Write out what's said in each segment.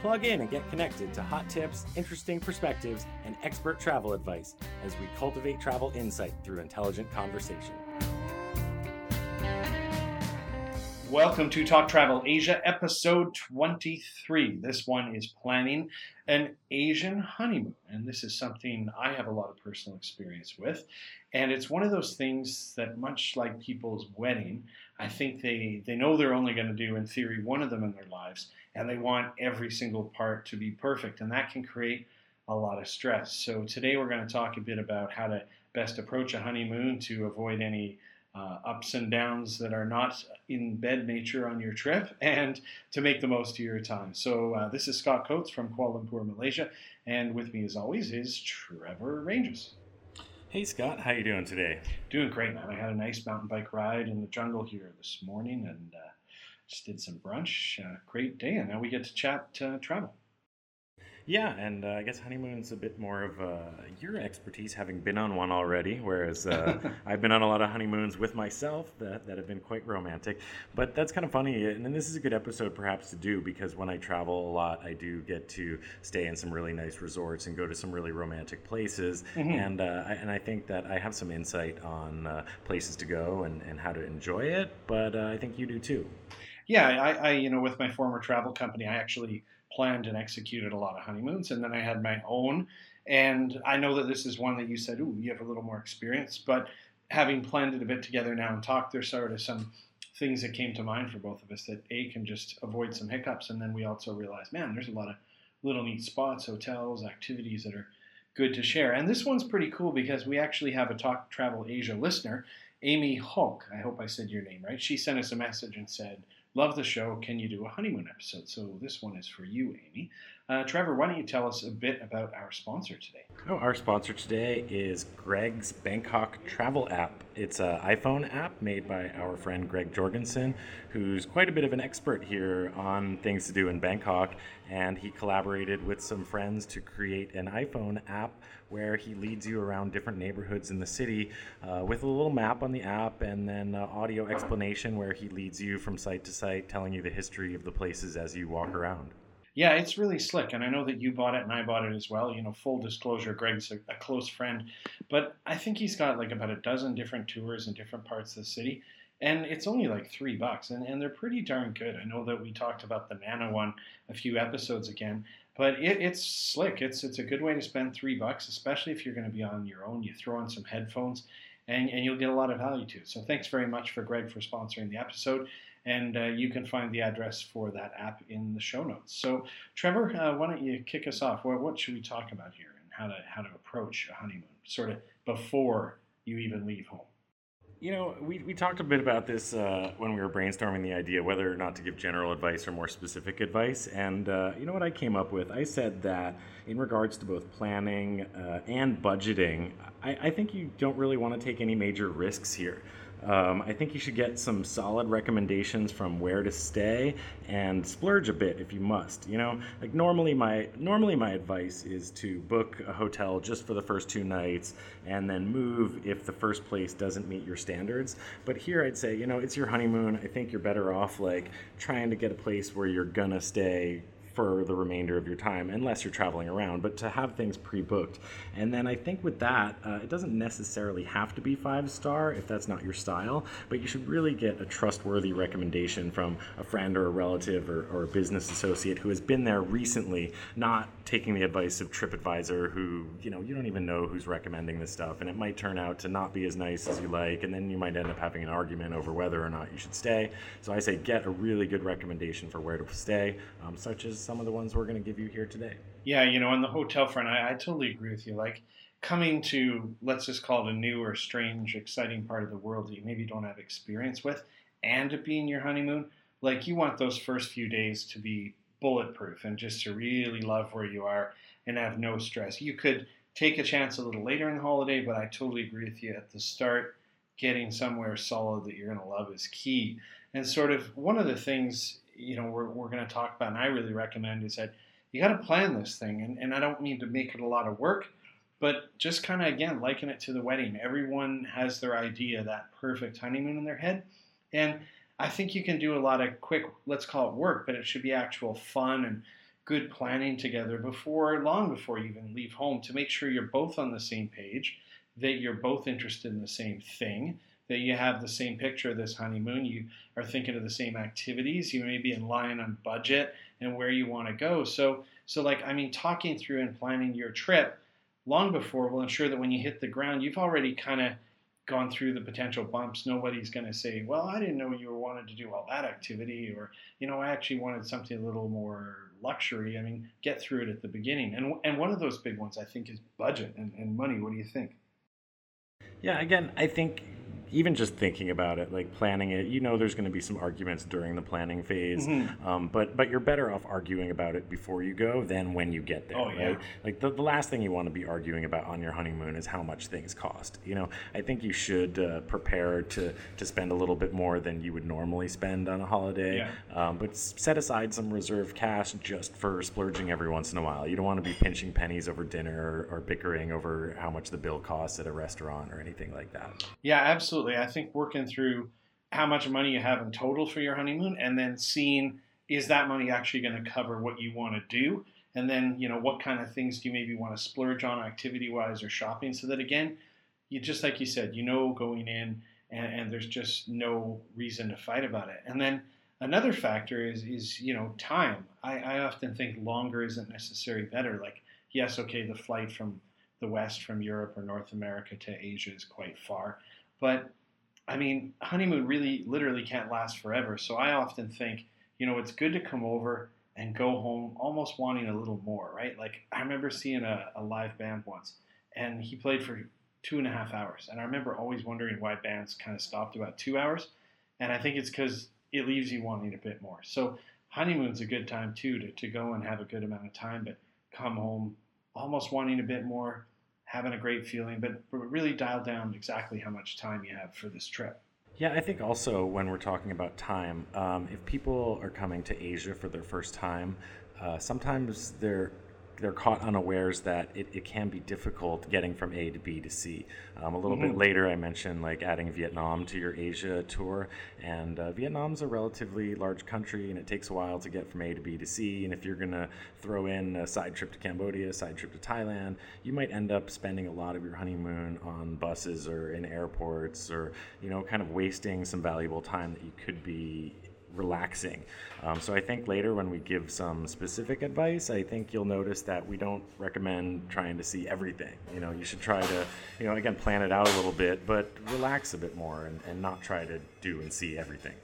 Plug in and get connected to hot tips, interesting perspectives, and expert travel advice as we cultivate travel insight through intelligent conversation. Welcome to Talk Travel Asia, episode 23. This one is planning an Asian honeymoon, and this is something I have a lot of personal experience with. And it's one of those things that, much like people's wedding, I think they, they know they're only going to do, in theory, one of them in their lives, and they want every single part to be perfect, and that can create a lot of stress. So, today we're going to talk a bit about how to best approach a honeymoon to avoid any uh, ups and downs that are not in bed nature on your trip and to make the most of your time. So, uh, this is Scott Coates from Kuala Lumpur, Malaysia, and with me as always is Trevor Ranges. Hey Scott, how you doing today? Doing great, man. I had a nice mountain bike ride in the jungle here this morning and uh, just did some brunch. Uh, great day, and now we get to chat uh, travel. Yeah, and uh, I guess honeymoon's a bit more of uh, your expertise, having been on one already, whereas uh, I've been on a lot of honeymoons with myself that, that have been quite romantic. But that's kind of funny, and this is a good episode perhaps to do because when I travel a lot, I do get to stay in some really nice resorts and go to some really romantic places, mm-hmm. and uh, I, and I think that I have some insight on uh, places to go and, and how to enjoy it. But uh, I think you do too. Yeah, I, I you know with my former travel company, I actually planned and executed a lot of honeymoons, and then I had my own. And I know that this is one that you said, "Ooh, you have a little more experience," but having planned it a bit together now and talked, there's sort of some things that came to mind for both of us that a can just avoid some hiccups, and then we also realized, man, there's a lot of little neat spots, hotels, activities that are good to share. And this one's pretty cool because we actually have a Talk Travel Asia listener, Amy Hulk. I hope I said your name right. She sent us a message and said Love the show. Can you do a honeymoon episode? So this one is for you, Amy. Uh, Trevor, why don't you tell us a bit about our sponsor today? Oh, our sponsor today is Greg's Bangkok Travel app. It's an iPhone app made by our friend Greg Jorgensen, who's quite a bit of an expert here on things to do in Bangkok. And he collaborated with some friends to create an iPhone app where he leads you around different neighborhoods in the city uh, with a little map on the app and then uh, audio explanation where he leads you from site to site, telling you the history of the places as you walk around. Yeah, it's really slick, and I know that you bought it and I bought it as well. You know, full disclosure, Greg's a, a close friend, but I think he's got like about a dozen different tours in different parts of the city and it's only like three bucks and, and they're pretty darn good i know that we talked about the nana one a few episodes again but it, it's slick. It's it's a good way to spend three bucks, especially if you're going to be on your own. You throw on some headphones, and, and you'll get a lot of value too. So thanks very much for Greg for sponsoring the episode. And uh, you can find the address for that app in the show notes. So Trevor, uh, why don't you kick us off? What, what should we talk about here, and how to how to approach a honeymoon, sort of before you even leave home? You know, we, we talked a bit about this uh, when we were brainstorming the idea whether or not to give general advice or more specific advice. And uh, you know what I came up with? I said that in regards to both planning uh, and budgeting, I, I think you don't really want to take any major risks here. Um, I think you should get some solid recommendations from where to stay and splurge a bit if you must. You know, like normally my normally my advice is to book a hotel just for the first two nights and then move if the first place doesn't meet your standards. But here I'd say, you know, it's your honeymoon. I think you're better off like trying to get a place where you're gonna stay for the remainder of your time, unless you're traveling around, but to have things pre booked. And then I think with that, uh, it doesn't necessarily have to be five star if that's not your style, but you should really get a trustworthy recommendation from a friend or a relative or, or a business associate who has been there recently, not taking the advice of TripAdvisor, who, you know, you don't even know who's recommending this stuff, and it might turn out to not be as nice as you like, and then you might end up having an argument over whether or not you should stay. So I say get a really good recommendation for where to stay, um, such as some of the ones we're going to give you here today. Yeah, you know, on the hotel front, I, I totally agree with you. Like coming to, let's just call it a new or strange, exciting part of the world that you maybe don't have experience with, and it being your honeymoon, like you want those first few days to be bulletproof and just to really love where you are and have no stress. You could take a chance a little later in the holiday, but I totally agree with you at the start. Getting somewhere solid that you're going to love is key. And sort of one of the things you know we're, we're going to talk about, and I really recommend is that you got to plan this thing. And, and I don't mean to make it a lot of work, but just kind of again liken it to the wedding. Everyone has their idea, that perfect honeymoon in their head, and I think you can do a lot of quick, let's call it work, but it should be actual fun and good planning together before long before you even leave home to make sure you're both on the same page, that you're both interested in the same thing, that you have the same picture of this honeymoon, you are thinking of the same activities, you may be in line on budget and where you want to go. So so like I mean talking through and planning your trip long before will ensure that when you hit the ground, you've already kind of gone through the potential bumps, nobody's going to say, "Well, I didn't know you wanted to do all that activity," or you know, I actually wanted something a little more luxury. I mean, get through it at the beginning. And and one of those big ones, I think, is budget and, and money. What do you think? Yeah, again, I think even just thinking about it, like planning it, you know, there's going to be some arguments during the planning phase, mm-hmm. um, but but you're better off arguing about it before you go than when you get there. Oh, yeah. Right? Like the, the last thing you want to be arguing about on your honeymoon is how much things cost. You know, I think you should uh, prepare to to spend a little bit more than you would normally spend on a holiday, yeah. um, but set aside some reserve cash just for splurging every once in a while. You don't want to be pinching pennies over dinner or, or bickering over how much the bill costs at a restaurant or anything like that. Yeah, absolutely absolutely. I think working through how much money you have in total for your honeymoon and then seeing is that money actually going to cover what you want to do? And then you know what kind of things do you maybe want to splurge on activity wise or shopping? So that again you just like you said you know going in and, and, there's just no reason to fight about it. And then another factor is is you know time. I, I often think longer isn't necessarily better. Like yes okay the flight from the west from europe or north america to asia is quite far but I mean, honeymoon really literally can't last forever. So I often think, you know, it's good to come over and go home almost wanting a little more, right? Like I remember seeing a, a live band once and he played for two and a half hours. And I remember always wondering why bands kind of stopped about two hours. And I think it's because it leaves you wanting a bit more. So honeymoon's a good time too to, to go and have a good amount of time, but come home almost wanting a bit more having a great feeling, but, really dial down exactly how much time you have for this trip. Yeah, I think also when we're talking about time, um, if people are coming to Asia for their first time, uh, sometimes they're they're caught unawares that it, it can be difficult getting from A to B to C. Um, a little mm-hmm. bit later, I mentioned like adding Vietnam to your Asia tour, and uh, Vietnam's a relatively large country, and it takes a while to get from A to B to C. And if you're gonna throw in a side trip to Cambodia, a side trip to Thailand, you might end up spending a lot of your honeymoon on buses or in airports, or you know, kind of wasting some valuable time that you could be relaxing. Um, so I think later when we give some specific advice, I think you'll notice that we don't recommend trying to see everything. You know, you should try to, you know, again, plan it out a little bit, but relax a bit more and, and not try to do and see everything.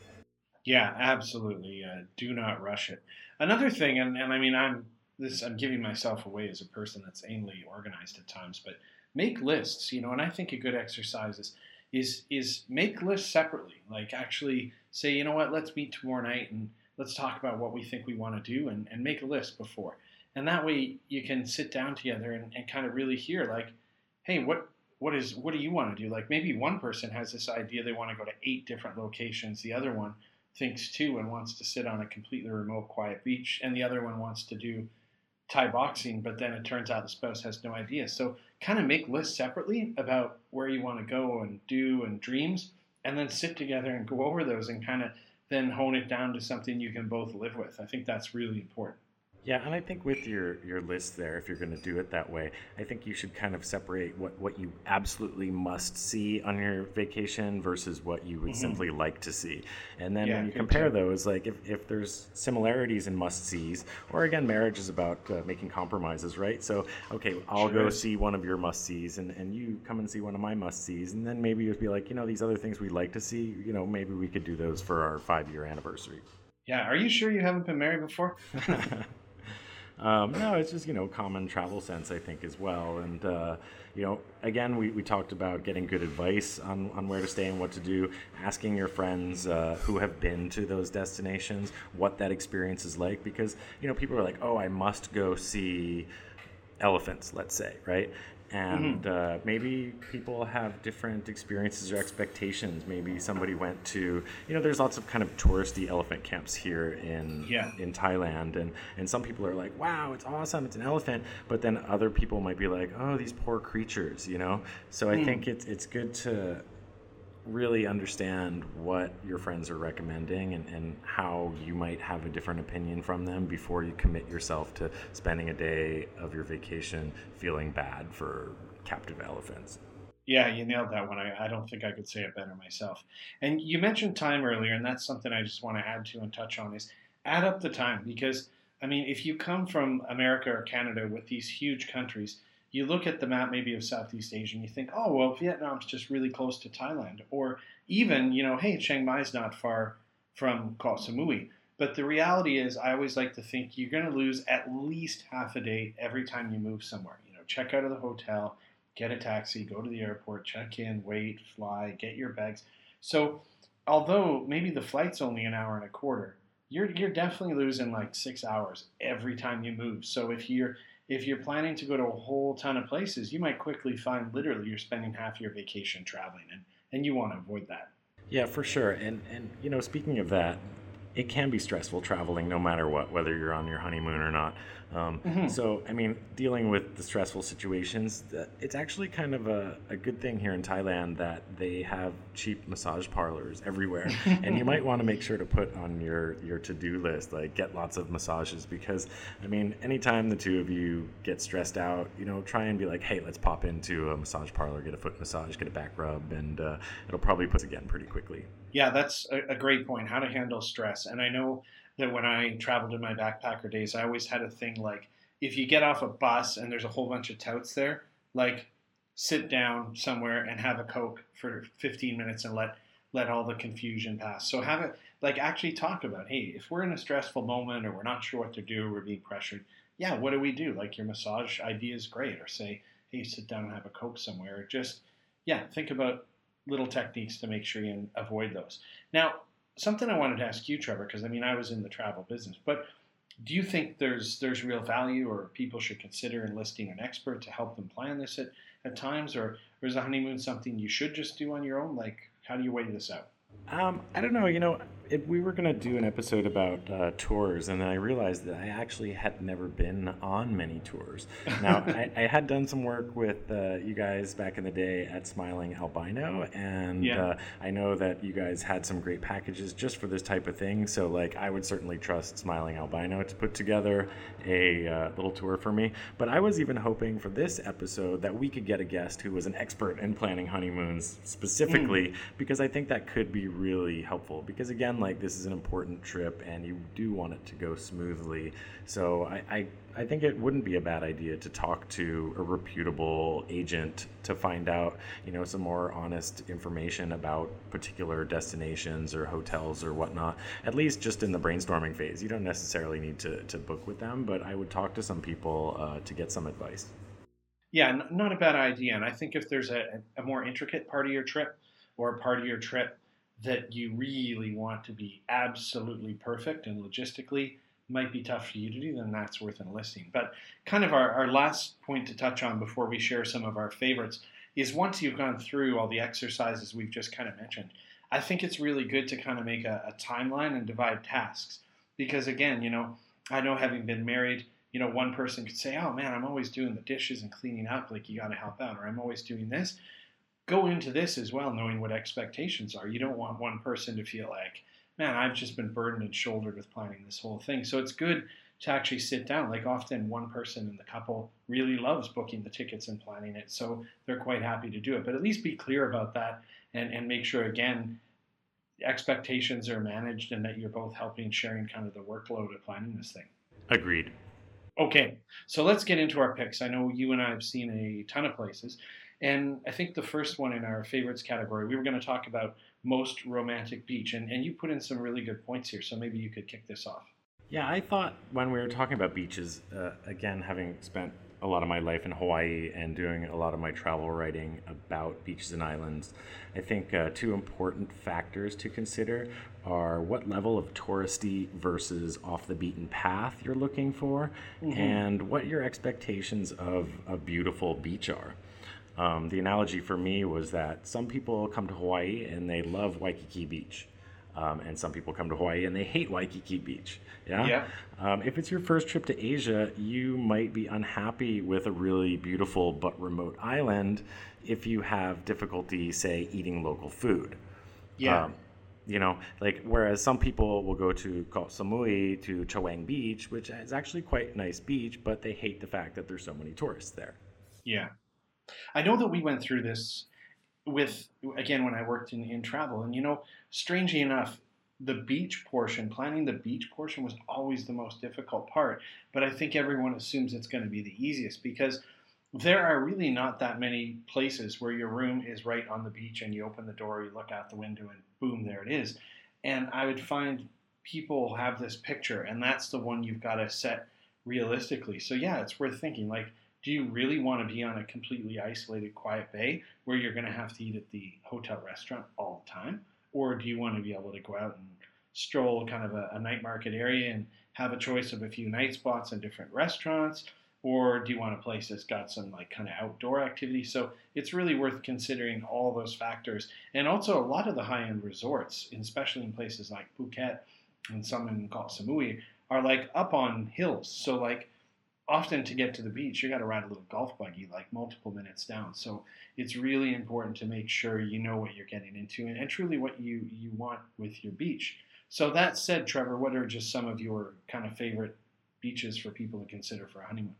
Yeah, absolutely. Uh, do not rush it. Another thing, and, and I mean, I'm this, I'm giving myself away as a person that's anally organized at times, but make lists. You know, and I think a good exercise is is is make lists separately. Like actually say, you know what, let's meet tomorrow night and let's talk about what we think we want to do and, and make a list before. And that way you can sit down together and, and kind of really hear like, hey, what what is what do you want to do? Like maybe one person has this idea they want to go to eight different locations, the other one thinks two and wants to sit on a completely remote quiet beach, and the other one wants to do Thai boxing, but then it turns out the spouse has no idea. So kind of make lists separately about where you want to go and do and dreams, and then sit together and go over those and kind of then hone it down to something you can both live with. I think that's really important. Yeah, and I think with your your list there, if you're going to do it that way, I think you should kind of separate what what you absolutely must see on your vacation versus what you would mm-hmm. simply like to see. And then yeah, when you compare too. those, like if, if there's similarities in must sees, or again, marriage is about uh, making compromises, right? So okay, I'll sure go see one of your must sees, and and you come and see one of my must sees, and then maybe you'd be like, you know, these other things we'd like to see, you know, maybe we could do those for our five year anniversary. Yeah, are you sure you haven't been married before? Um, no, it's just you know common travel sense, I think, as well. And uh, you know, again, we, we talked about getting good advice on, on where to stay and what to do, asking your friends uh, who have been to those destinations what that experience is like, because you know people are like, oh, I must go see elephants, let's say, right? And mm-hmm. uh, maybe people have different experiences or expectations. Maybe somebody went to, you know, there's lots of kind of touristy elephant camps here in yeah. in Thailand, and and some people are like, wow, it's awesome, it's an elephant, but then other people might be like, oh, these poor creatures, you know. So I mm. think it's it's good to really understand what your friends are recommending and, and how you might have a different opinion from them before you commit yourself to spending a day of your vacation feeling bad for captive elephants. Yeah, you nailed that one. I, I don't think I could say it better myself. And you mentioned time earlier, and that's something I just want to add to and touch on is add up the time because I mean, if you come from America or Canada with these huge countries, you look at the map maybe of Southeast Asia and you think, oh, well, Vietnam's just really close to Thailand. Or even, you know, hey, Chiang Mai's not far from Koh Samui. But the reality is, I always like to think you're going to lose at least half a day every time you move somewhere. You know, check out of the hotel, get a taxi, go to the airport, check in, wait, fly, get your bags. So, although maybe the flight's only an hour and a quarter, you're you're definitely losing like six hours every time you move. So if you're if you're planning to go to a whole ton of places, you might quickly find literally you're spending half your vacation traveling, and, and you want to avoid that. Yeah, for sure. And and you know, speaking of that, it can be stressful traveling no matter what, whether you're on your honeymoon or not. Um, mm-hmm. So, I mean, dealing with the stressful situations, it's actually kind of a, a, good thing here in Thailand that they have cheap massage parlors everywhere. and you might want to make sure to put on your, your to do list, like get lots of massages, because, I mean, anytime the two of you get stressed out, you know, try and be like, hey, let's pop into a massage parlor, get a foot massage, get a back rub, and uh, it'll probably put again pretty quickly. Yeah, that's a, a great point. How to handle stress. And I know that when I traveled in my backpacker days, I always had a thing like if you get off a bus and there's a whole bunch of touts there, like sit down somewhere and have a coke for 15 minutes and let let all the confusion pass. So have it like actually talk about, hey, if we're in a stressful moment or we're not sure what to do, we're being pressured. Yeah, what do we do? Like your massage idea is great, or say, hey, sit down and have a coke somewhere. Just yeah, think about little techniques to make sure you avoid those. Now, something I wanted to ask you, Trevor, because I mean I was in the travel business, but do you think there's there's real value, or people should consider enlisting an expert to help them plan this at, at times, or, or is a honeymoon something you should just do on your own? Like, how do you weigh this out? Um, I don't know. You know, it, we were going to do an episode about uh, tours, and then I realized that I actually had never been on many tours. Now, I, I, had done some work with uh, you guys back in the day at Smiling Albino, and yeah. uh, I know that you guys had some great packages just for this type of thing. So, like, I would certainly trust Smiling Albino to put together a uh, little tour for me. But I was even hoping for this episode that we could get a guest who was an expert in planning honeymoons specifically, mm. because I think that could be really helpful. Because, again, like this is an important trip and you do want it to go smoothly. So I, I, I think it wouldn't be a bad idea to talk to a reputable agent to find out, you know, some more honest information about particular destinations or hotels or whatnot, at least just in the brainstorming phase. You don't necessarily need to, to book with them, but I would talk to some people uh, to get some advice. Yeah, not a bad idea. And I think if there's a, a more intricate part of your trip or a part of your trip that you really want to be absolutely perfect and logistically might be tough for you to do, then that's worth enlisting. But kind of our, our last point to touch on before we share some of our favorites is once you've gone through all the exercises we've just kind of mentioned, I think it's really good to kind of make a, a timeline and divide tasks. Because again, you know, I know having been married, you know, one person could say, oh man, I'm always doing the dishes and cleaning up, like you got to help out, or I'm always doing this go into this as well knowing what expectations are. You don't want one person to feel like, man, I've just been burdened and shouldered with planning this whole thing. So it's good to actually sit down. Like often one person in the couple really loves booking the tickets and planning it. So they're quite happy to do it. But at least be clear about that and, and make sure again expectations are managed and that you're both helping sharing kind of the workload of planning this thing. Agreed. Okay, so let's get into our picks. I know you and I have seen a ton of places. And I think the first one in our favorites category, we were going to talk about most romantic beach. And, and you put in some really good points here. So maybe you could kick this off. Yeah, I thought when we were talking about beaches, uh, again, having spent a lot of my life in Hawaii and doing a lot of my travel writing about beaches and islands, I think uh, two important factors to consider are what level of touristy versus off the beaten path you're looking for, and what your expectations of a beautiful beach are. Um, the analogy for me was that some people come to Hawaii and they love Waikiki Beach. Um, and some people come to Hawaii and they hate Waikiki Beach. Yeah. Yeah. Um, if it's your first trip to Asia, you might be unhappy with a really beautiful but remote island if you have difficulty, say, eating local food. Yeah. Um, you know, like whereas some people will go to Koh Samui to Chaweng Beach, which is actually quite a nice beach, but they hate the fact that there's so many tourists there. Yeah. I know that we went through this with, again, when I worked in, in travel. And, you know, strangely enough, the beach portion, planning the beach portion was always the most difficult part. But I think everyone assumes it's going to be the easiest because there are really not that many places where your room is right on the beach and you open the door, you look out the window, and boom, there it is. And I would find people have this picture, and that's the one you've got to set realistically. So, yeah, it's worth thinking like, do you really want to be on a completely isolated, quiet bay where you're going to have to eat at the hotel restaurant all the time? Or do you want to be able to go out and stroll kind of a, a night market area and have a choice of a few night spots and different restaurants? Or do you want a place that's got some like kind of outdoor activity? So it's really worth considering all those factors. And also a lot of the high end resorts, especially in places like Phuket and some in Koh Samui, are like up on hills. So like often to get to the beach, you got to ride a little golf buggy like multiple minutes down. So it's really important to make sure you know what you're getting into and, and truly what you, you want with your beach. So that said, Trevor, what are just some of your kind of favorite beaches for people to consider for a honeymoon?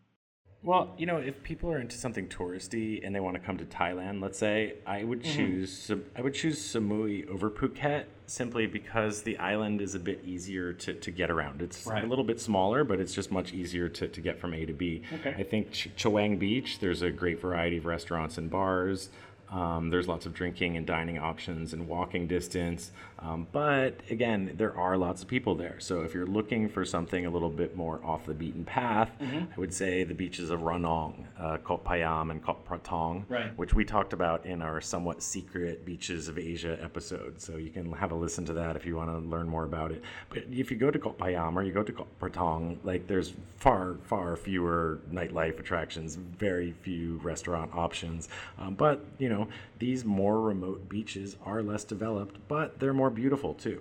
Well, you know, if people are into something touristy and they want to come to Thailand, let's say, I would Mhm. choose I would choose Samui over Phuket simply because the island is a bit easier to, to get around. It's Right. a little bit smaller, but it's just much easier to, to get from A to B. Okay. I think Ch- Chaweng Beach, there's a great variety of restaurants and bars. Um, there's lots of drinking and dining options and walking distance. Um, but again, there are lots of people there. So if you're looking for something a little bit more off the beaten path, Mhm. I would say the beaches of Ranong, uh, Koh Payam, and Koh Phra Thong, Right. which we talked about in our somewhat secret Beaches of Asia episode. So you can have a listen to that if you want to learn more about it. But if you go to Koh Payam or you go to Koh Phra Thong, like there's far, far fewer nightlife attractions, very few restaurant options. Um, but, you know, these more remote beaches are less developed, but they're more beautiful too.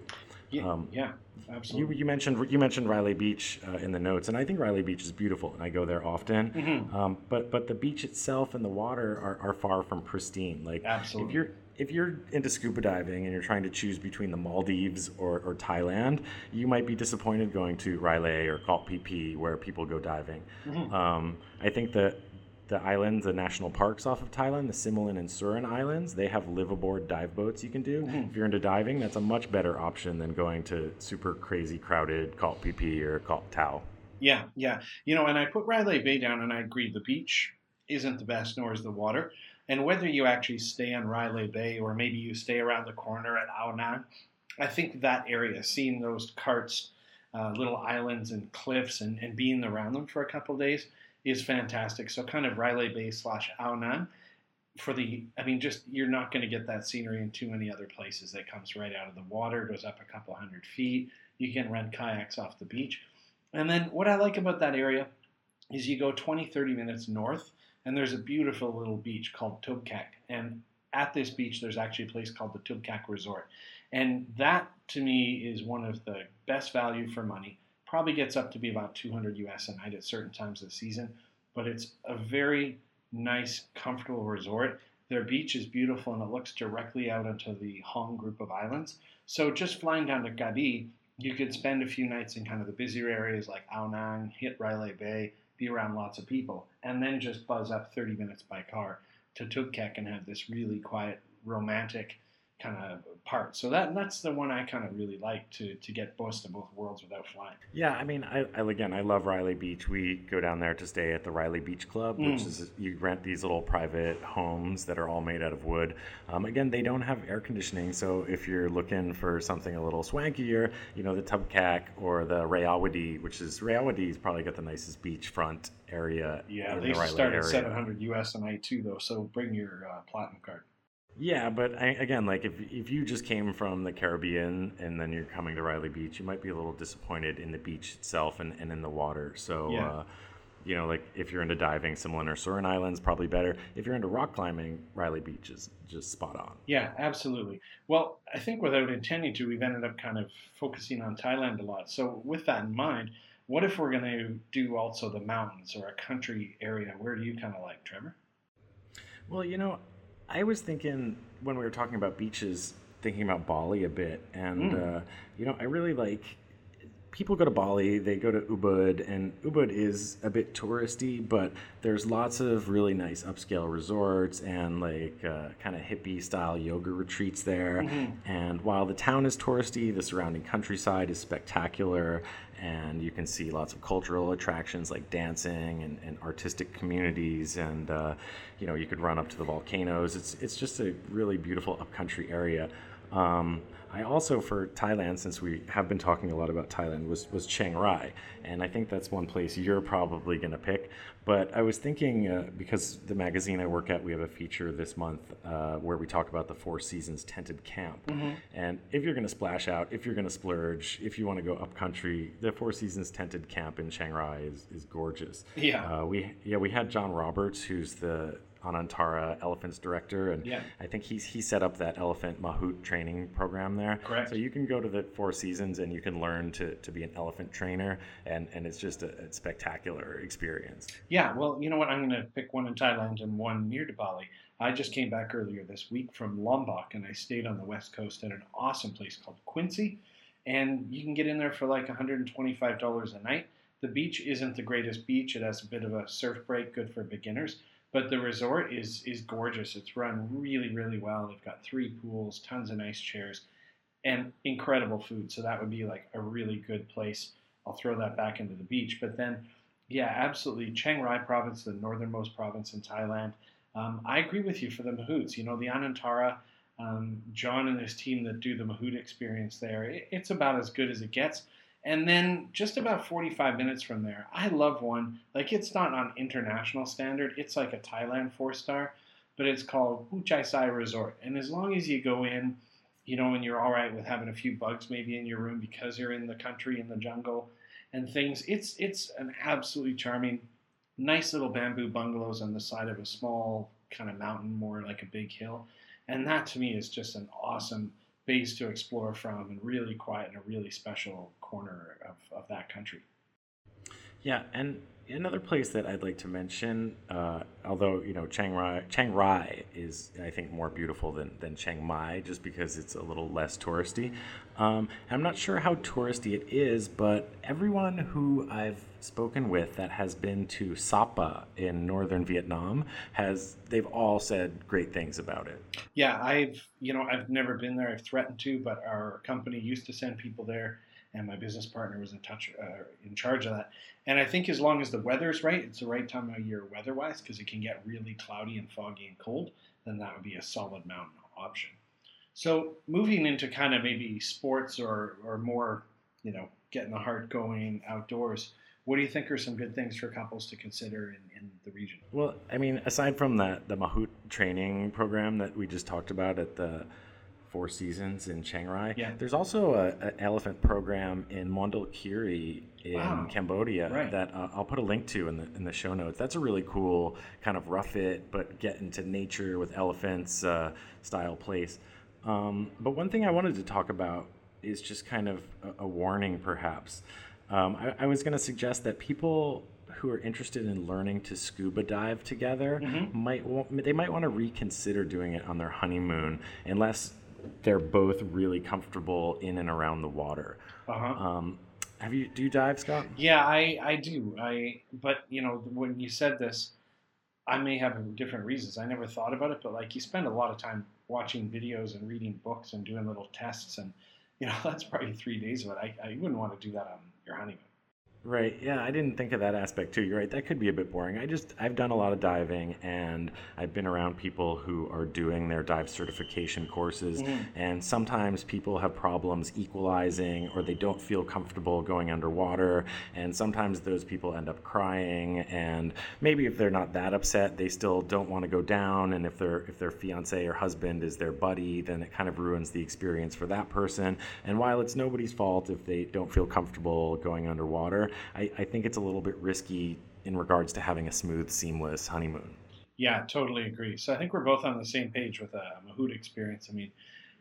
Yeah, Um, yeah You, absolutely. you mentioned you mentioned Railay Beach uh, in the notes, and I think Railay Beach is beautiful, and I go there often. Mhm. Um, but but the beach itself and the water are, are far from pristine. Like Absolutely. if you're if you're into scuba diving and you're trying to choose between the Maldives or, or Thailand, you might be disappointed going to Railay or Phi Phi where people go diving. Mhm. Um, I think that the islands, the national parks off of Thailand, the Similan and Surin Islands, they have live aboard dive boats you can do. Mhm. If you're into diving, that's a much better option than going to super crazy crowded Koh Phi Phi or Koh Tao. Yeah, yeah. You know, and I put Railay Bay down, and I agree. The beach isn't the best, nor is the water. And whether you actually stay on Railay Bay or maybe you stay around the corner at Ao Nang, I think that area, seeing those karsts, uh, little islands and cliffs, and, and being around them for a couple of days is fantastic. So, kind of Railay Bay slash Ao Nang for the, I mean, just you're not going to get that scenery in too many other places. That comes right out of the water, goes up a couple hundred feet. You can rent kayaks off the beach. And then what I like about that area is you go 20, 30 minutes north, and there's a beautiful little beach called Tubkaak. And at this beach, there's actually a place called the Tubkaak Resort. And that, to me, is one of the best value for money. Probably gets up to be about 200 US a night at certain times of the season, but it's a very nice, comfortable resort. Their beach is beautiful and it looks directly out onto the Hong group of islands. So just flying down to Krabi, you could spend a few nights in kind of the busier areas like Ao Nang, hit Railay Bay, be around lots of people, and then just buzz up 30 minutes by car to Tubkaak and have this really quiet, romantic kind of part. So that that's the one I kind of really like to to get both of both worlds without flying. Yeah, I mean, I, I again, I love Railay Beach. We go down there to stay at the Railay Beach Club, which Mm. is you rent these little private homes that are all made out of wood. Um, again, they don't have air conditioning, so if you're looking for something a little swankier, you know, the Tubkaak or the Rayavadee, which is Rayavadee's probably got the nicest beachfront area. Yeah, they the start at 700 US a night too, though. So bring your uh, platinum card. Yeah, but I, again, like if if you just came from the Caribbean and then you're coming to Railay Beach, you might be a little disappointed in the beach itself and, and in the water. So, Yeah. uh, you know, like if you're into diving, Similan or Surin Islands probably better. If you're into rock climbing, Railay Beach is just spot on. Yeah, absolutely. Well, I think without intending to, we've ended up kind of focusing on Thailand a lot. So with that in mind, what if we're going to do also the mountains or a country area? Where do you kind of like, Trevor? Well, you know, I was thinking when we were talking about beaches, thinking about Bali a bit, and Mm. uh, you know, I really like. People go to Bali, they go to Ubud, and Ubud is a bit touristy, but there's lots of really nice upscale resorts and like uh, kind of hippie style yoga retreats there. And while the town is touristy, the surrounding countryside is spectacular, and you can see lots of cultural attractions like dancing and, and artistic communities, and uh, you know you could run up to the volcanoes. It's it's just a really beautiful upcountry area. Um, I also, for Thailand, since we have been talking a lot about Thailand, was was Chiang Rai, and I think that's one place you're probably going to pick. But I was thinking uh, because the magazine I work at, we have a feature this month uh, where we talk about the Four Seasons tented camp, and if you're going to splash out, if you're going to splurge, if you want to go up country, the Four Seasons tented camp in Chiang Rai is is gorgeous. Yeah. Uh, we yeah we had John Roberts, who's the Anantara Elephants director, and Yeah. I think he's he set up that elephant mahout training program there. Correct. So you can go to the Four Seasons and you can learn to, to be an elephant trainer, and, and it's just a, a spectacular experience. Yeah, well, you know what? I'm going to pick one in Thailand and one near to Bali. I just came back earlier this week from Lombok and I stayed on the west coast at an awesome place called Qunci. And you can get in there for like $125 a night. The beach isn't the greatest beach, it has a bit of a surf break, good for beginners. But the resort is is gorgeous. It's run really, really well. They've got three pools, tons of nice chairs, and incredible food. So that would be like a really good place. I'll throw that back into the beach. But then yeah, absolutely. Chiang Rai province, the northernmost province in Thailand. Um, I agree with you for the Mahouts. You know, the Anantara, um, John and his team that do the Mahout experience there, it, it's about as good as it gets. And then just about 45 minutes from there, I love one. Like, it's not on international standard, it's like a Thailand four star, but it's called Phu Chaisai Resort. And as long as you go in, you know, and you're all right with having a few bugs maybe in your room because you're in the country, in the jungle, and things. It's it's an absolutely charming, nice little bamboo bungalows on the side of a small kind of mountain, more like a big hill, and that to me is just an awesome base to explore from, and really quiet and a really special corner of, of that country. Yeah, and another place that I'd like to mention, uh, although you know Chiang Rai, Chiang Rai is I think more beautiful than, than Chiang Mai, just because it's a little less touristy. Um, I'm not sure how touristy it is, but everyone who I've spoken with that has been to Sapa in northern Vietnam has they've all said great things about it. Yeah, I've you know I've never been there. I've threatened to, but our company used to send people there, and my business partner was in touch uh, in charge of that. And I think as long as the weather's right, it's the right time of year weather-wise, because it can get really cloudy and foggy and cold. Then that would be a solid mountain option. So moving into kind of maybe sports or or more, you know, getting the heart going outdoors. What do you think are some good things for couples to consider in, in the region? Well, I mean, aside from the the Mahout training program that we just talked about at the Four Seasons in Chiang Rai, Yeah. there's also a, an elephant program in Mondulkiri in Wow. Cambodia Right. that uh, I'll put a link to in the in the show notes. That's a really cool kind of rough it but get into nature with elephants uh, style place. Um, but one thing I wanted to talk about is just kind of a, a warning, perhaps. Um, I, I was going to suggest that people who are interested in learning to scuba dive together might wa- they might want to reconsider doing it on their honeymoon unless they're both really comfortable in and around the water. Uh-huh. Um, have you do you dive, Scott? Yeah, I, I do. I but you know when you said this, I may have different reasons. I never thought about it, but like you spend a lot of time watching videos and reading books and doing little tests, and you know that's probably three days of it. I, I wouldn't want to do that on your honeymoon. Right. Yeah, I didn't think of that aspect too. You're right. That could be a bit boring. I just I've done a lot of diving and I've been around people who are doing their dive certification courses Mhm. and sometimes people have problems equalizing or they don't feel comfortable going underwater and sometimes those people end up crying and maybe if they're not that upset, they still don't want to go down and if their if their fiance or husband is their buddy, then it kind of ruins the experience for that person. And while it's nobody's fault if they don't feel comfortable going underwater, I, I think it's a little bit risky in regards to having a smooth, seamless honeymoon. Yeah, totally agree. So I think we're both on the same page with a Mahout experience. I mean,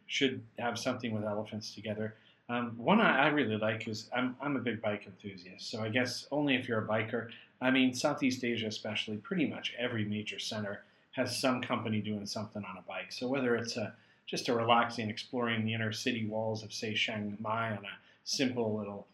should have something with elephants together. Um, one I, I really like is I'm, I'm a big bike enthusiast. So I guess only if you're a biker. I mean, Southeast Asia, especially, pretty much every major center has some company doing something on a bike. So whether it's a, just a relaxing, exploring the inner city walls of, say, Chiang Mai on a simple little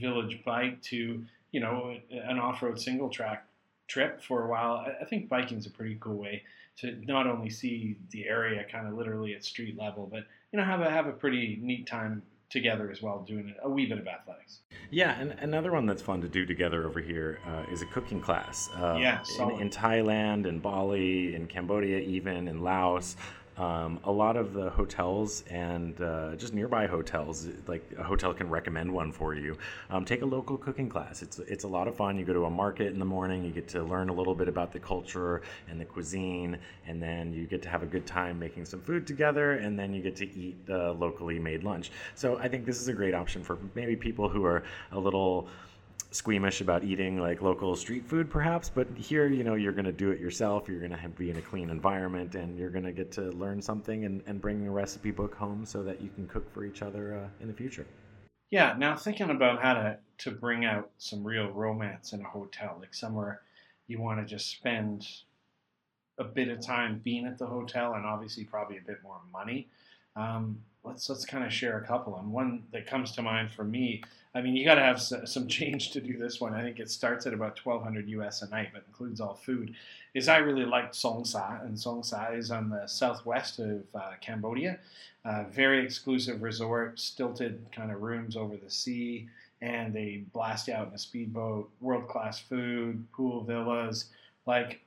village bike to, you know, an off road single track trip for a while. I, I think biking's a pretty cool way to not only see the area kind of literally at street level, but you know have a have a pretty neat time together as well, doing a wee bit of athletics. Yeah, and another one that's fun to do together over here uh, is a cooking class. Uh, Yeah, in, in Thailand, in Bali, in Cambodia, even in Laos. Um, a lot of the hotels and uh, just nearby hotels, like a hotel can recommend one for you. Um, take a local cooking class. It's it's a lot of fun. You go to a market in the morning. You get to learn a little bit about the culture and the cuisine, and then you get to have a good time making some food together, and then you get to eat uh, locally made lunch. So I think this is a great option for maybe people who are a little squeamish about eating like local street food perhaps but here you know you're going to do it yourself you're going to be in a clean environment and you're going to get to learn something and, and bring a recipe book home so that you can cook for each other uh, in the future Yeah, now thinking about how to to bring out some real romance in a hotel, like somewhere you want to just spend a bit of time being at the hotel and obviously probably a bit more money. Um, let's let's kind of share a couple. And one that comes to mind for me, I mean, you got to have s- some change to do this one. I think it starts at about twelve hundred US a night, but includes all food. Is I really liked Song Saa, and Song Saa is on the southwest of uh, Cambodia. Uh, very exclusive resort, stilted kind of rooms over the sea, and they blast you out in a speedboat. World class food, pool villas, like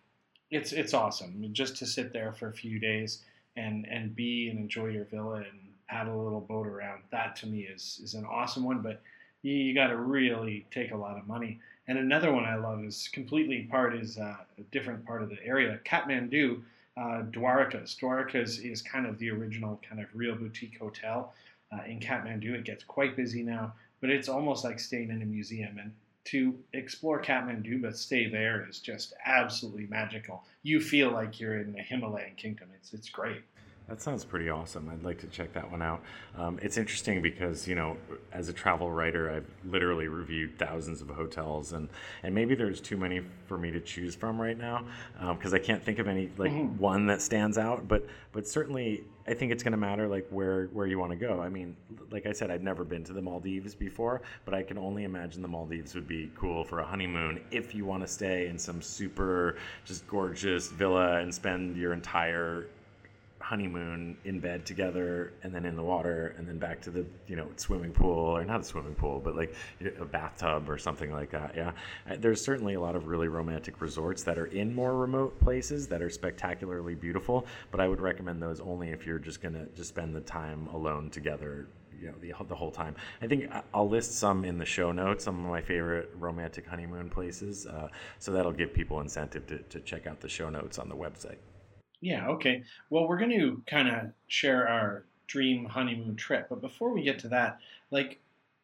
it's it's awesome. Just to sit there for a few days and and be and enjoy your villa and paddle a little boat around. That to me is is an awesome one, but you, you got to really take a lot of money. And another one I love is completely part is uh, a different part of the area, Kathmandu. Uh, Dwarika's. Dwarika's is kind of the original kind of real boutique hotel uh, in Kathmandu. It gets quite busy now, but it's almost like staying in a museum. And to explore Kathmandu but stay there is just absolutely magical. You feel like you're in the Himalayan kingdom. It's it's great. That sounds pretty awesome. I'd like to check that one out. Um, it's interesting because you know, as a travel writer, I've literally reviewed thousands of hotels, and and maybe there's too many for me to choose from right now because I can't think of any like Mhm. one that stands out. But but certainly, I think it's going to matter like where where you want to go. I mean, like I said, I've never been to the Maldives before, but I can only imagine the Maldives would be cool for a honeymoon if you want to stay in some super just gorgeous villa and spend your entire honeymoon in bed together and then in the water and then back to the you know swimming pool or not a swimming pool but like a bathtub or something like that yeah. Uh, there's certainly a lot of really romantic resorts that are in more remote places that are spectacularly beautiful but i would recommend those only if you're just gonna just spend the time alone together you know the, the whole time. I think I- i'll list some in the show notes some of my favorite romantic honeymoon places uh, so that'll give people incentive to, to check out the show notes on the website Yeah, okay. Well, we're going to kind of share our dream honeymoon trip, but before we get to that, like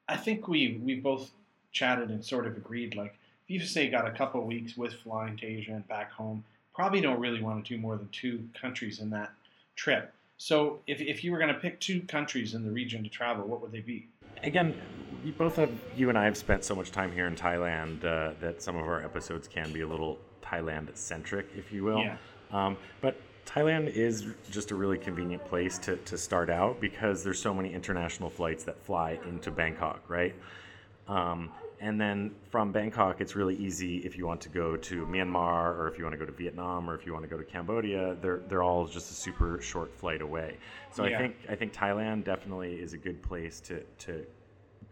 I think we we both chatted and sort of agreed like if you say got a couple of weeks with flying to Asia and back home, probably don't really want to do more than two countries in that trip. So if, if you were going to pick two countries in the region to travel, what would they be? again, you both have you and I have spent so much time here in Thailand uh, that some of our episodes can be a little Thailand centric, if you will. Yeah. Um, but Thailand is just a really convenient place to, to start out because there's so many international flights that fly into Bangkok, right? Um, and then from Bangkok, it's really easy if you want to go to Myanmar or if you want to go to Vietnam or if you want to go to Cambodia. They're they're all just a super short flight away. So Yeah. I think I think Thailand definitely is a good place to to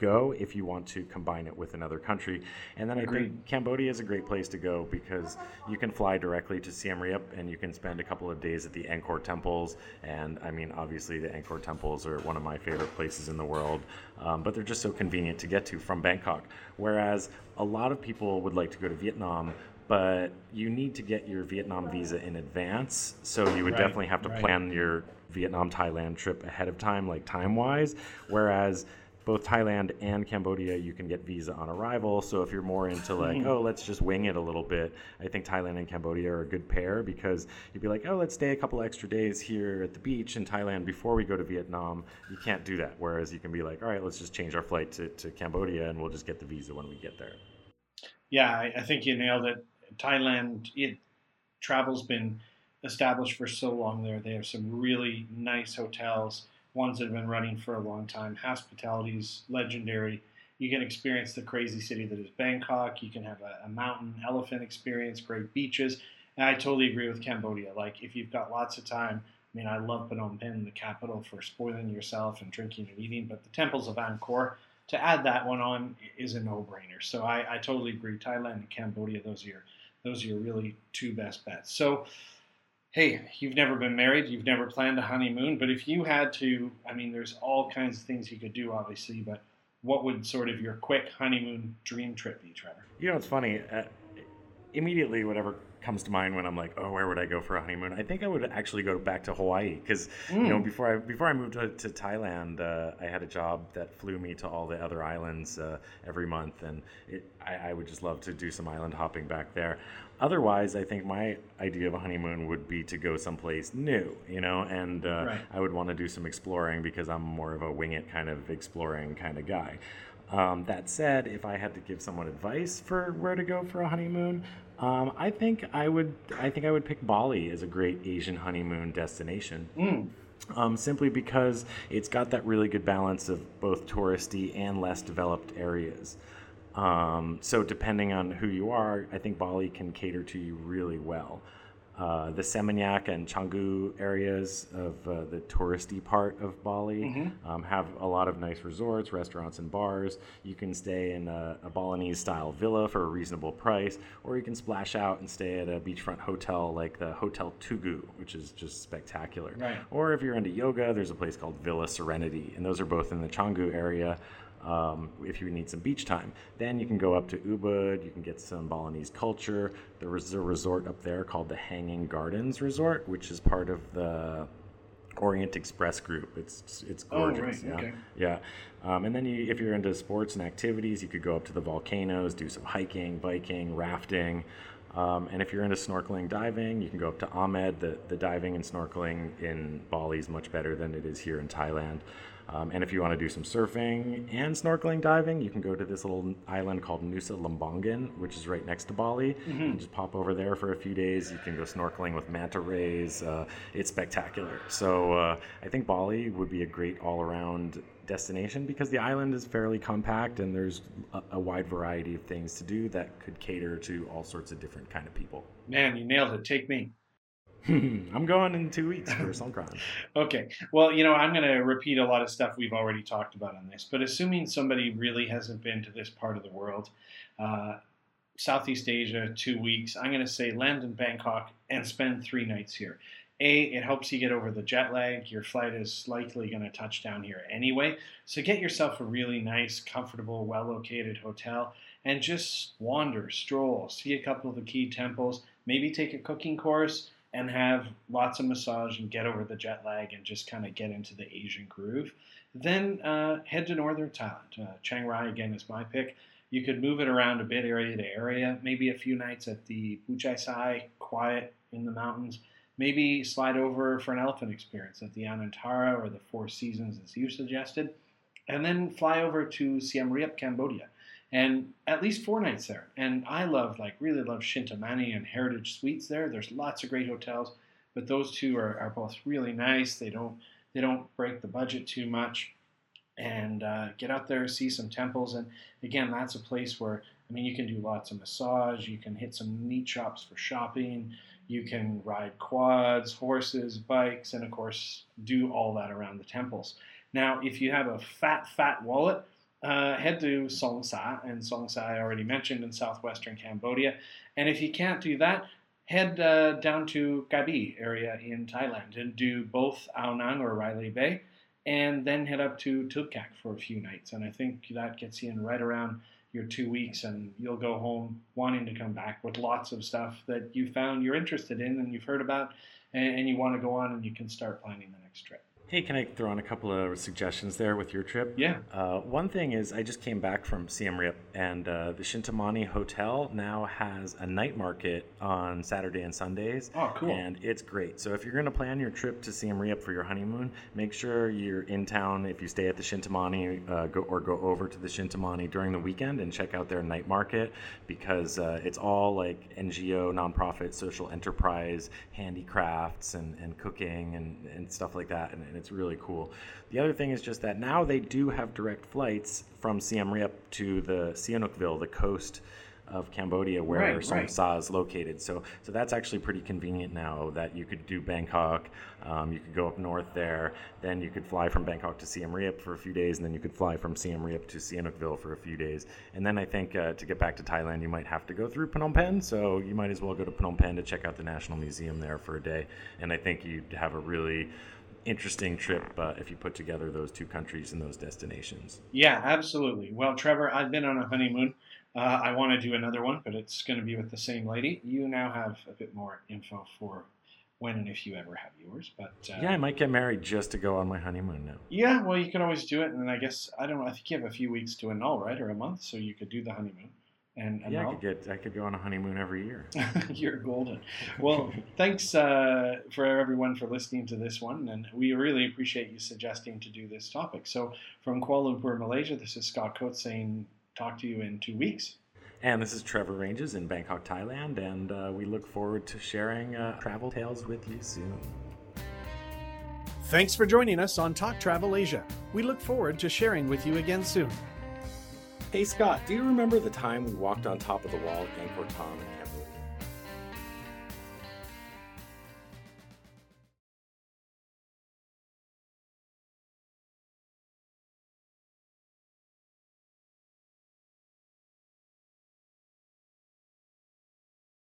go if you want to combine it with another country. And then I think Cambodia is a great place to go because you can fly directly to Siem Reap and you can spend a couple of days at the Angkor temples. And I mean, obviously, the Angkor temples are one of my favorite places in the world, um, but they're just so convenient to get to from Bangkok. Whereas a lot of people would like to go to Vietnam. But you need to get your Vietnam visa in advance, so you would Right, definitely have to right. plan your Vietnam Thailand trip ahead of time, like time wise. Whereas both Thailand and Cambodia, you can get visa on arrival. So if you're more into like, Mm-hmm. oh, let's just wing it a little bit, I think Thailand and Cambodia are a good pair because you'd be like, oh, let's stay a couple extra days here at the beach in Thailand before we go to Vietnam. You can't do that. Whereas you can be like, all right, let's just change our flight to, to Cambodia and we'll just get the visa when we get there. Yeah, I, I think you nailed it. Thailand, it travel's been established for so long there. They have some really nice hotels, ones that have been running for a long time. Hospitality's legendary. You can experience the crazy city that is Bangkok. You can have a, a mountain elephant experience, great beaches. And I totally agree with Cambodia. Like, if you've got lots of time, I mean, I love Phnom Penh, the capital, for spoiling yourself and drinking and eating, but the temples of Angkor, to add that one on is a no-brainer. So I, I totally agree. Thailand and Cambodia, those are your, those are your really two best bets. So, hey, you've never been married, you've never planned a honeymoon, but if you had to, I mean, there's all kinds of things you could do, obviously, but what would sort of your quick honeymoon dream trip be, Trevor? You know, it's funny. Uh, immediately, whatever comes to mind when I'm like, oh, where would I go for a honeymoon? I think I would actually go back to Hawaii because you know Mm. before I before I moved to, to Thailand, uh, I had a job that flew me to all the other islands uh, every month, and it, I, I would just love to do some island hopping back there. Otherwise, I think my idea of a honeymoon would be to go someplace new, you know, and uh, Right. I would want to do some exploring because I'm more of a wing it kind of exploring kind of guy. Um, that said, if I had to give someone advice for where to go for a honeymoon, um, I think I would. I think I would pick Bali as a great Asian honeymoon destination. Mm. Um, simply because it's got that really good balance of both touristy and less developed areas. Um, so depending on who you are, I think Bali can cater to you really well. Uh, the Seminyak and Canggu areas of uh, the touristy part of Bali um, have a lot of nice resorts, restaurants, and bars. You can stay in a, a Balinese style villa for a reasonable price, or you can splash out and stay at a beachfront hotel like the Hotel Tugu, which is just spectacular. Right. Or if you're into yoga, there's a place called Villa Serenity, and those are both in the Canggu area. Um, if you need some beach time, then you can go up to Ubud. You can get some Balinese culture. There is a resort up there called the Hanging Gardens Resort, which is part of the Orient Express group. It's it's Oh, gorgeous. right, yeah. okay. Yeah. Um, and then you, if you're into sports and activities, you could go up to the volcanoes, do some hiking, biking, rafting. Um, and if you're into snorkeling, diving, you can go up to Amed. The, the diving and snorkeling in Bali is much better than it is here in Thailand. Um, and if you want to do some surfing and snorkeling diving, you can go to this little island called Nusa Lembongan, which is right next to Bali. And just pop over there for a few days. You can go snorkeling with manta rays. Uh, it's spectacular. So uh, I think Bali would be a great all-around destination because the island is fairly compact and there's a, a wide variety of things to do that could cater to all sorts of different kind of people. Man, you nailed it. Take me. I'm going in two weeks for Songkran. Okay. Well, you know, I'm going to repeat a lot of stuff we've already talked about on this, but assuming somebody really hasn't been to this part of the world, uh, Southeast Asia, two weeks, I'm going to say land in Bangkok and spend three nights here. A, it helps you get over the jet lag. Your flight is likely going to touch down here anyway. So get yourself a really nice, comfortable, well located hotel and just wander, stroll, see a couple of the key temples, maybe take a cooking course and have lots of massage and get over the jet lag and just kind of get into the Asian groove. Then uh, head to northern Thailand. Uh, Chiang Rai again is my pick. You could move it around a bit area to area, maybe a few nights at the Phu Chaisai, quiet in the mountains. Maybe slide over for an elephant experience at the Anantara or the Four Seasons, as you suggested, and then fly over to Siem Reap, Cambodia, and at least four nights there. And I love, like, really love Shinta Mani and Heritage Suites there. There's lots of great hotels, but those two are, are both really nice. They don't they don't break the budget too much. and uh, get out there, see some temples. And again, that's a place where, I mean, you can do lots of massage, you can hit some neat shops for shopping, you can ride quads, horses, bikes, and of course, do all that around the temples. Now, if you have a fat, fat wallet, uh, head to Song Saa, and Song Saa I already mentioned in southwestern Cambodia. And if you can't do that, head uh, down to Krabi area in Thailand and do both Ao Nang or Railay Bay and then head up to Tubkaak for a few nights. And I think that gets you in right around your two weeks, and you'll go home wanting to come back with lots of stuff that you found you're interested in and you've heard about, and you want to go on and you can start planning the next trip. Hey, can I throw in a couple of suggestions there with your trip? Yeah. Uh, one thing is, I just came back from Siem Reap, and uh, the Shinta Mani Hotel now has a night market on Saturday and Sundays. Oh, cool. And it's great. So if you're going to plan your trip to Siem Reap for your honeymoon, make sure you're in town. If you stay at the Shinta Mani, uh, go or go over to the Shinta Mani during the weekend and check out their night market because uh, it's all like NGO, nonprofit, social enterprise, handicrafts, and, and cooking and, and stuff like that. And, and it's really cool. The other thing is just that now they do have direct flights from Siem Reap to the Sihanoukville, the coast of Cambodia, where Right, Song right. Sa is located. So, so that's actually pretty convenient now that you could do Bangkok. Um, you could go up north there. Then you could fly from Bangkok to Siem Reap for a few days, and then you could fly from Siem Reap to Sihanoukville for a few days. And then I think uh, to get back to Thailand, you might have to go through Phnom Penh. So you might as well go to Phnom Penh to check out the National Museum there for a day. And I think you'd have a really interesting trip uh, if you put together those two countries and those destinations. Yeah, absolutely. Well, Trevor, I've been on a honeymoon. Uh, I want to do another one, but it's going to be with the same lady. You now have a bit more info for when and if you ever have yours. But uh, Yeah, I might get married just to go on my honeymoon now. yeah, well, you can always do it, and then I guess I don't know. I think you have a few weeks to annul, right, or a month, so you could do the honeymoon and Yeah, I annul. could get I could go on a honeymoon every year. You're golden. Well, thanks uh, for everyone for listening to this one, and we really appreciate you suggesting to do this topic. So, from Kuala Lumpur, Malaysia, this is Scott Coates saying, "Talk to you in two weeks." And this is Trevor Ranges in Bangkok, Thailand, and uh, we look forward to sharing uh, travel tales with you soon. Thanks for joining us on Talk Travel Asia. We look forward to sharing with you again soon. Hey Scott, do you remember the time we walked on top of the wall at Angkor Thom in